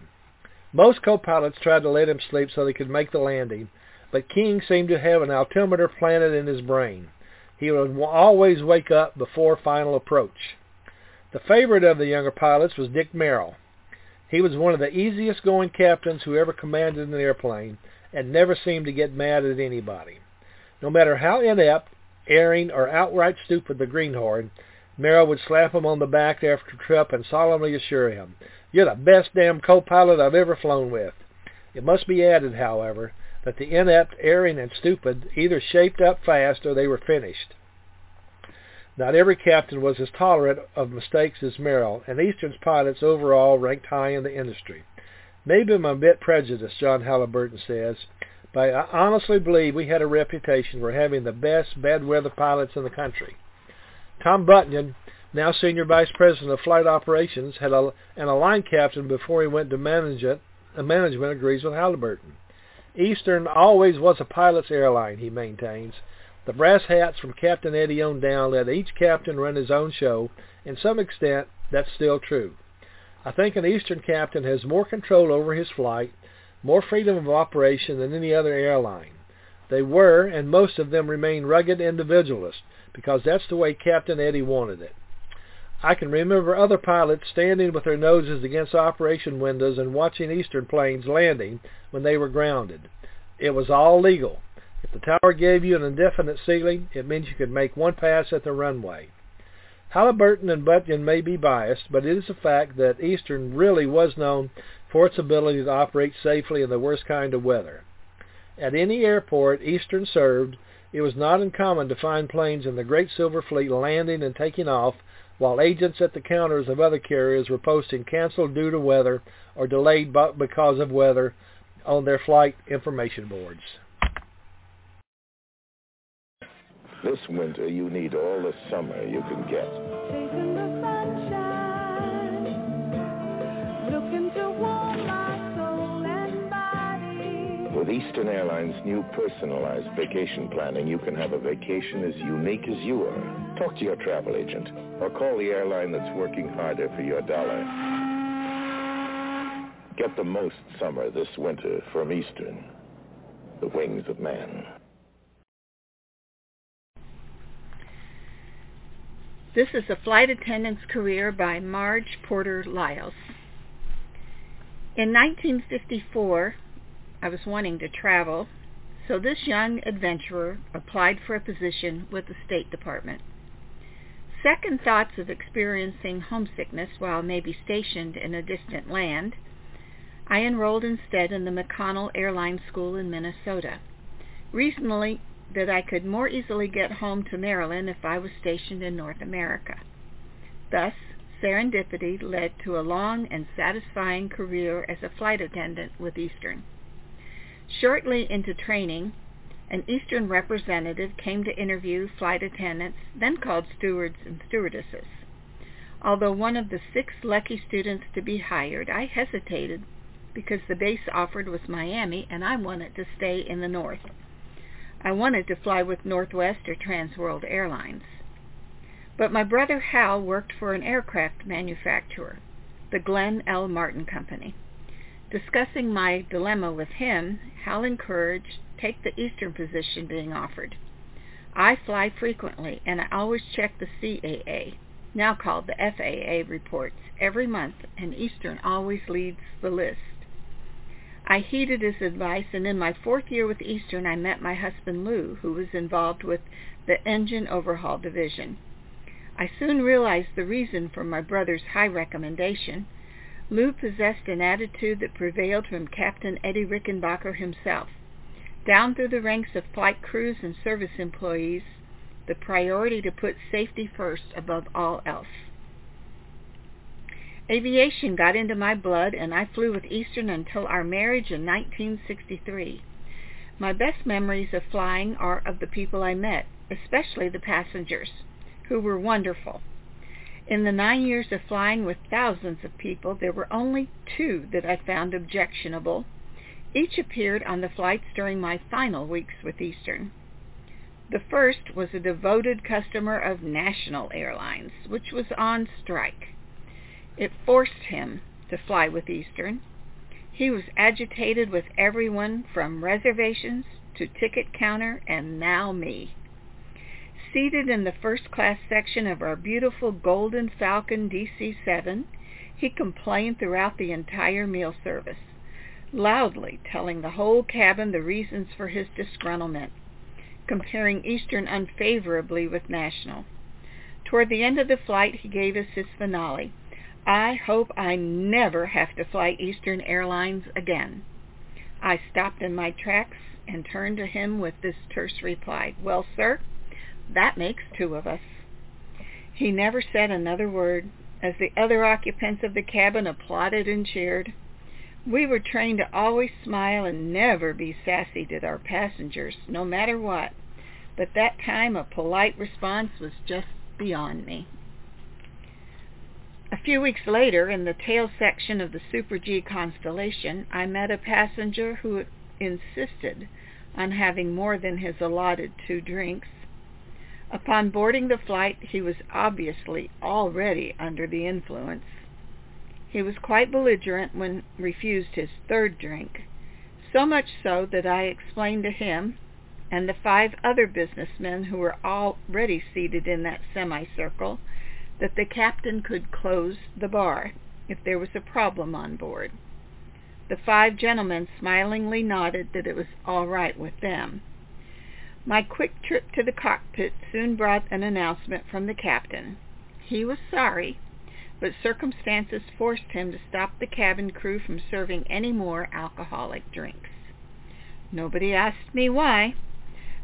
Most co-pilots tried to let him sleep so they could make the landing, but King seemed to have an altimeter planted in his brain. He would always wake up before final approach. The favorite of the younger pilots was Dick Merrill. He was one of the easiest going captains who ever commanded an airplane and never seemed to get mad at anybody. No matter how inept, erring, or outright stupid the greenhorn, Merrill would slap him on the back after a trip and solemnly assure him, You're the best damn co-pilot I've ever flown with. It must be added, however, that the inept, erring, and stupid either shaped up fast or they were finished. Not every captain was as tolerant of mistakes as Merrill, and Eastern's pilots overall ranked high in the industry. Maybe I'm a bit prejudiced, John Halliburton says, but I honestly believe we had a reputation for having the best bad weather pilots in the country. Tom Bunyan, now senior vice president of flight operations, had a, and a line captain before he went to management, uh, management agrees with Halliburton. Eastern always was a pilot's airline, he maintains. The brass hats from Captain Eddie on down let each captain run his own show. In some extent, that's still true. I think an Eastern captain has more control over his flight, more freedom of operation than any other airline. They were, and most of them remain rugged individualists, because that's the way Captain Eddie wanted it. I can remember other pilots standing with their noses against operation windows and watching Eastern planes landing when they were grounded. It was all legal. If the tower gave you an indefinite ceiling, it meant you could make one pass at the runway. Halliburton and Bunyan may be biased, but it is a fact that Eastern really was known for its ability to operate safely in the worst kind of weather. At any airport Eastern served, it was not uncommon to find planes in the Great Silver Fleet landing and taking off while agents at the counters of other carriers were posting canceled due to weather or delayed because of weather on their flight information boards. This winter, you need all the summer you can get. With Eastern Airlines' new personalized vacation planning, you can have a vacation as unique as you are. Talk to your travel agent or call the airline that's working harder for your dollar. Get the most summer this winter from Eastern, the wings of man. This is a flight attendant's career by Marge Porter Lyles. In 1954, I was wanting to travel, so this young adventurer applied for a position with the State Department. Second thoughts of experiencing homesickness while maybe stationed in a distant land, I enrolled instead in the McConnell Airline School in Minnesota, reasonably that I could more easily get home to Maryland if I was stationed in North America. Thus, serendipity led to a long and satisfying career as a flight attendant with Eastern. Shortly into training, an Eastern representative came to interview flight attendants, then called stewards and stewardesses. Although one of the six lucky students to be hired, I hesitated because the base offered was Miami and I wanted to stay in the north. I wanted to fly with Northwest or Transworld Airlines. But my brother Hal worked for an aircraft manufacturer, the Glenn L. Martin Company. Discussing my dilemma with him, Hal encouraged take the eastern position being offered. I fly frequently, and I always check the CAA, now called the FAA reports, every month, and Eastern always leads the list. I heeded his advice, and in my fourth year with Eastern I met my husband Lou, who was involved with the engine overhaul division. I soon realized the reason for my brother's high recommendation. Lou possessed an attitude that prevailed from Captain Eddie Rickenbacker himself. down through the ranks of flight crews and service employees, the priority to put safety first above all else. Aviation got into my blood and I flew with Eastern until our marriage in 1963. My best memories of flying are of the people I met, especially the passengers, who were wonderful. In the nine years of flying with thousands of people, there were only two that I found objectionable. Each appeared on the flights during my final weeks with Eastern. The first was a devoted customer of National Airlines, which was on strike. It forced him to fly with Eastern. He was agitated with everyone from reservations to ticket counter and now me. Seated in the first class section of our beautiful Golden Falcon DC-7, he complained throughout the entire meal service, loudly telling the whole cabin the reasons for his disgruntlement, comparing Eastern unfavorably with National. Toward the end of the flight, he gave us his finale. I hope I never have to fly Eastern Airlines again. I stopped in my tracks and turned to him with this terse reply. Well, sir, that makes two of us. He never said another word as the other occupants of the cabin applauded and cheered. We were trained to always smile and never be sassy to our passengers, no matter what. But that time a polite response was just beyond me. A few weeks later, in the tail section of the Super G Constellation, I met a passenger who insisted on having more than his allotted two drinks. Upon boarding the flight, he was obviously already under the influence. He was quite belligerent when refused his third drink, so much so that I explained to him and the five other businessmen who were already seated in that semicircle that the captain could close the bar if there was a problem on board. The five gentlemen smilingly nodded that it was all right with them. My quick trip to the cockpit soon brought an announcement from the captain. He was sorry, but circumstances forced him to stop the cabin crew from serving any more alcoholic drinks. Nobody asked me why,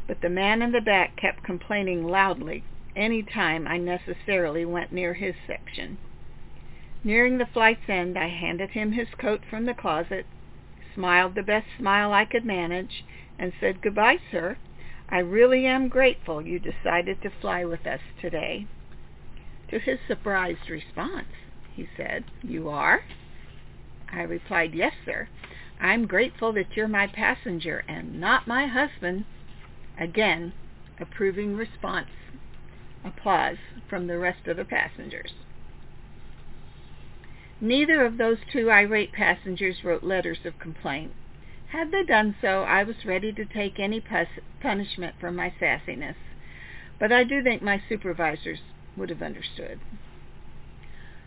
but the man in the back kept complaining loudly any time I necessarily went near his section. Nearing the flight's end, I handed him his coat from the closet, smiled the best smile I could manage, and said, Goodbye, sir. I really am grateful you decided to fly with us today. To his surprised response, he said, You are? I replied, Yes, sir. I'm grateful that you're my passenger and not my husband. Again, approving response. Applause from the rest of the passengers. Neither of those two irate passengers wrote letters of complaint. Had they done so, I was ready to take any pus- punishment for my sassiness, but I do think my supervisors would have understood.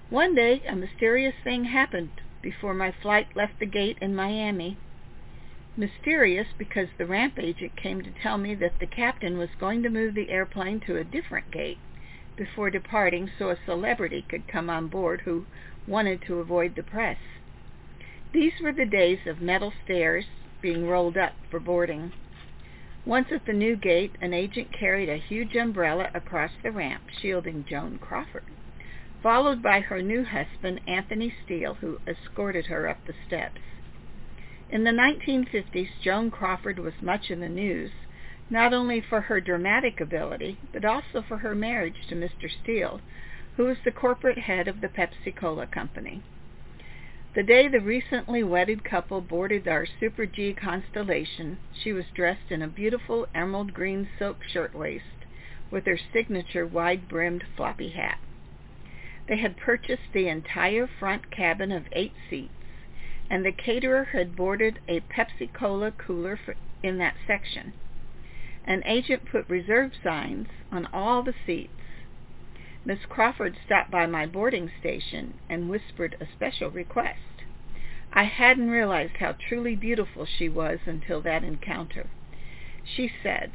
One day, a mysterious thing happened before my flight left the gate in Miami. Mysterious because the ramp agent came to tell me that the captain was going to move the airplane to a different gate before departing so a celebrity could come on board who wanted to avoid the press. These were the days of metal stairs being rolled up for boarding. Once at the new gate, an agent carried a huge umbrella across the ramp, shielding Joan Crawford, followed by her new husband, Anthony Steele, who escorted her up the steps. In the 1950s, Joan Crawford was much in the news, not only for her dramatic ability, but also for her marriage to Mr. Steele, who was the corporate head of the Pepsi-Cola company. The day the recently wedded couple boarded our Super G Constellation, she was dressed in a beautiful emerald green silk shirtwaist with her signature wide-brimmed floppy hat. They had purchased the entire front cabin of eight seats, and the caterer had boarded a Pepsi-Cola cooler in that section. An agent put reserve signs on all the seats. Miss Crawford stopped by my boarding station and whispered a special request. I hadn't realized how truly beautiful she was until that encounter. She said,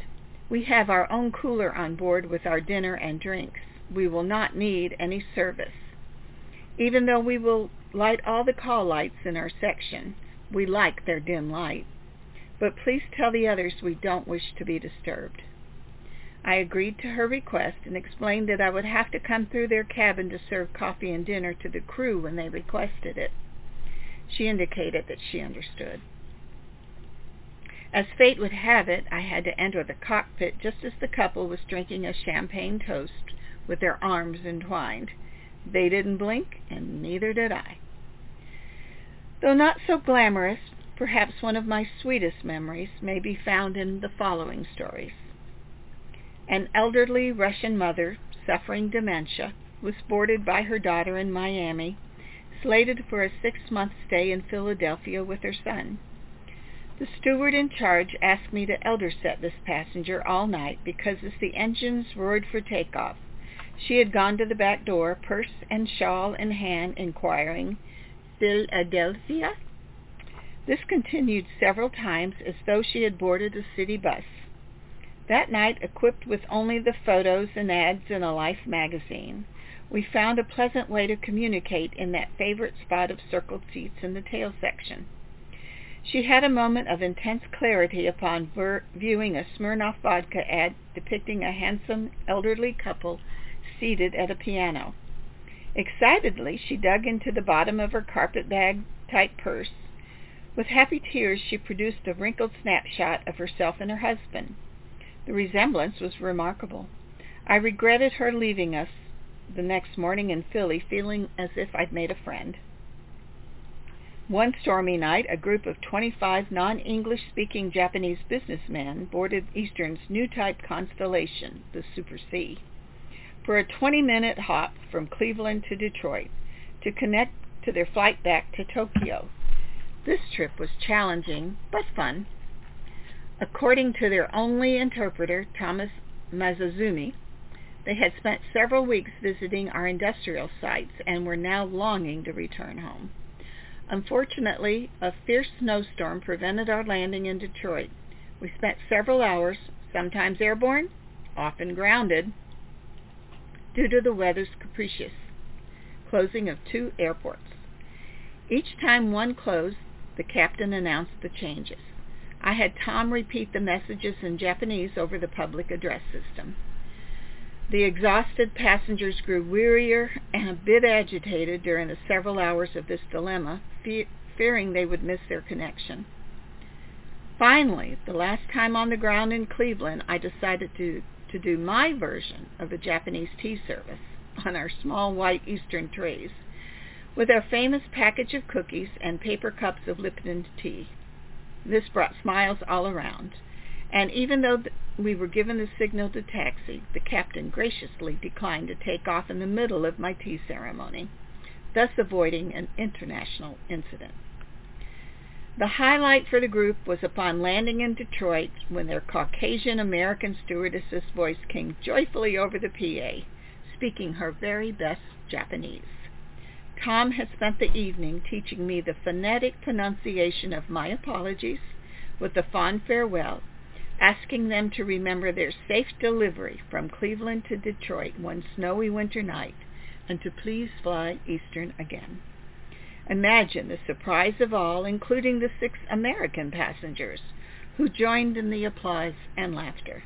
We have our own cooler on board with our dinner and drinks. We will not need any service. Even though we will light all the call lights in our section, we like their dim light. but please tell the others we don't wish to be disturbed. I agreed to her request and explained that I would have to come through their cabin to serve coffee and dinner to the crew when they requested it. She indicated that she understood. As fate would have it, I had to enter the cockpit just as the couple was drinking a champagne toast with their arms entwined. They didn't blink, and neither did I. Though not so glamorous, perhaps one of my sweetest memories may be found in the following stories. An elderly Russian mother, suffering dementia, was boarded by her daughter in Miami, slated for a six-month stay in Philadelphia with her son. The steward in charge asked me to elder set this passenger all night because as the engines roared for takeoff, she had gone to the back door, purse and shawl in hand, inquiring, Philadelphia? This continued several times as though she had boarded a city bus. That night, equipped with only the photos and ads in a Life magazine, we found a pleasant way to communicate in that favorite spot of circled seats in the tail section. She had a moment of intense clarity upon ver- viewing a Smirnoff vodka ad depicting a handsome elderly couple seated at a piano. Excitedly, she dug into the bottom of her carpet-bag-type purse. With happy tears, she produced a wrinkled snapshot of herself and her husband. The resemblance was remarkable. I regretted her leaving us the next morning in Philly feeling as if I'd made a friend. One stormy night, a group of 25 non-English speaking Japanese businessmen boarded Eastern's new type Constellation, the Super C, for a 20-minute hop from Cleveland to Detroit to connect to their flight back to Tokyo. This trip was challenging, but fun. According to their only interpreter, Thomas Mazazumi, they had spent several weeks visiting our industrial sites and were now longing to return home. Unfortunately, a fierce snowstorm prevented our landing in Detroit. We spent several hours, sometimes airborne, often grounded, due to the weather's capricious closing of two airports. Each time one closed, the captain announced the changes. I had Tom repeat the messages in Japanese over the public address system. The exhausted passengers grew wearier and a bit agitated during the several hours of this dilemma, fe- fearing they would miss their connection. Finally, the last time on the ground in Cleveland, I decided to, to do my version of the Japanese tea service on our small white Eastern trays, with our famous package of cookies and paper cups of Lipton tea. This brought smiles all around, and even though we were given the signal to taxi, the captain graciously declined to take off in the middle of my tea ceremony, thus avoiding an international incident. The highlight for the group was upon landing in Detroit when their Caucasian American stewardess's voice came joyfully over the PA, speaking her very best Japanese. Tom had spent the evening teaching me the phonetic pronunciation of my apologies with a fond farewell, asking them to remember their safe delivery from Cleveland to Detroit one snowy winter night, and to please fly Eastern again. Imagine the surprise of all, including the six American passengers, who joined in the applause and laughter.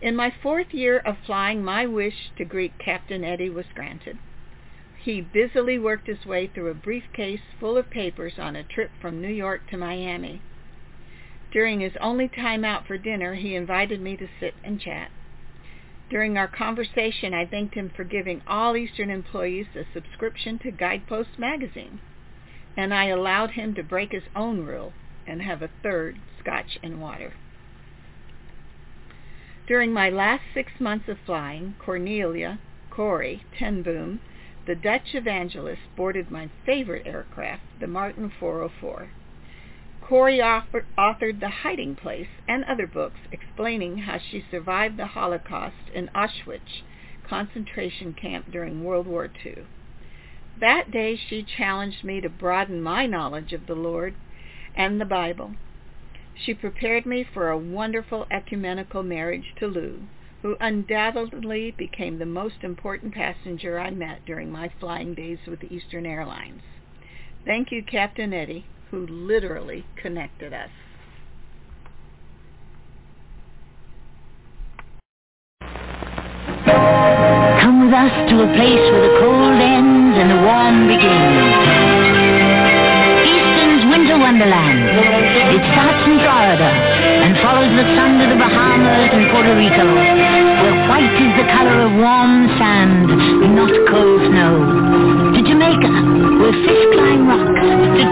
In my fourth year of flying, my wish to greet Captain Eddie was granted. He busily worked his way through a briefcase full of papers on a trip from New York to Miami. During his only time out for dinner, he invited me to sit and chat. During our conversation, I thanked him for giving all Eastern employees a subscription to Guidepost magazine, and I allowed him to break his own rule and have a third scotch and water. During my last six months of flying, Cornelia, Corrie, ten Boom, the Dutch evangelist, boarded my favorite aircraft, the Martin 404. Corrie authored The Hiding Place and other books explaining how she survived the Holocaust in Auschwitz concentration camp during World War II. That day she challenged me to broaden my knowledge of the Lord and the Bible. She prepared me for a wonderful ecumenical marriage to Lou, who undoubtedly became the most important passenger I met during my flying days with Eastern Airlines. Thank you, Captain Eddie, who literally connected us. Come with us to a place where the cold ends and the warm begins. Eastern's Winter Wonderland. It starts in Florida follows the sun to the Bahamas and Puerto Rico, where white is the color of warm sand, not cold snow. To Jamaica, where fish climb rocks.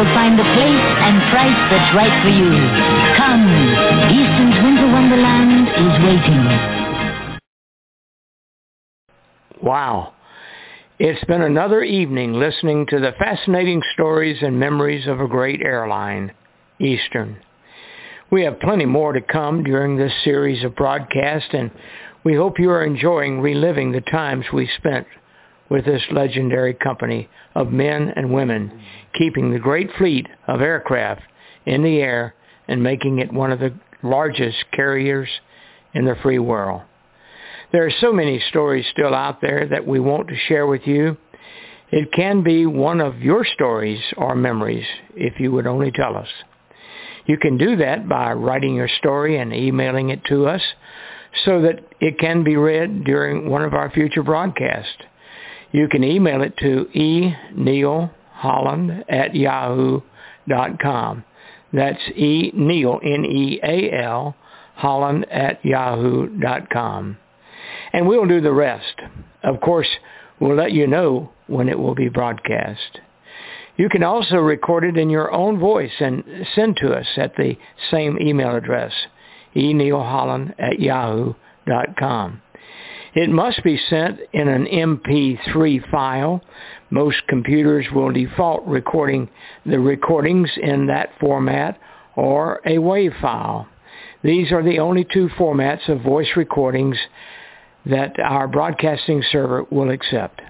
We'll find the place and price that's right for you. Come, Eastern's winter wonderland is waiting. Wow. It's been another evening listening to the fascinating stories and memories of a great airline, Eastern. We have plenty more to come during this series of broadcasts, and we hope you are enjoying reliving the times we spent with this legendary company of men and women, keeping the great fleet of aircraft in the air and making it one of the largest carriers in the free world. There are so many stories still out there that we want to share with you. It can be one of your stories or memories if you would only tell us. You can do that by writing your story and emailing it to us so that it can be read during one of our future broadcasts. You can email it to enealholland at yahoo.com. That's e Neal, N-E-A-L, Holland at yahoo.com. And we'll do the rest. Of course, we'll let you know when it will be broadcast. You can also record it in your own voice and send to us at the same email address, enealholland at yahoo.com. It must be sent in an MP3 file. Most computers will default recording the recordings in that format or a WAV file. These are the only two formats of voice recordings that our broadcasting server will accept.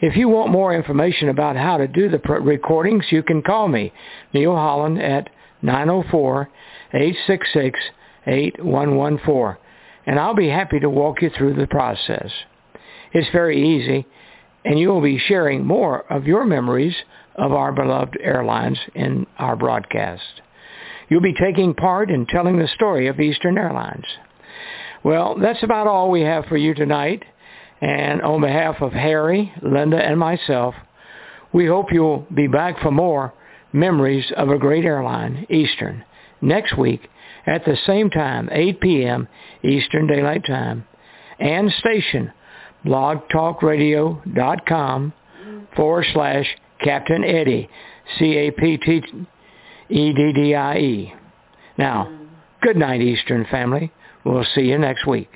If you want more information about how to do the recordings, you can call me, Neal Holland, at 904-866-8114, and I'll be happy to walk you through the process. It's very easy, and you will be sharing more of your memories of our beloved airlines in our broadcast. You'll be taking part in telling the story of Eastern Airlines. Well, that's about all we have for you tonight. And on behalf of Harry, Linda, and myself, we hope you'll be back for more memories of a great airline, Eastern, next week at the same time, 8 p.m. Eastern Daylight Time, and station blogtalkradio.com forward slash Captain Eddie, C-A-P-T-E-D-D-I-E. Now, good night, Eastern family. We'll see you next week.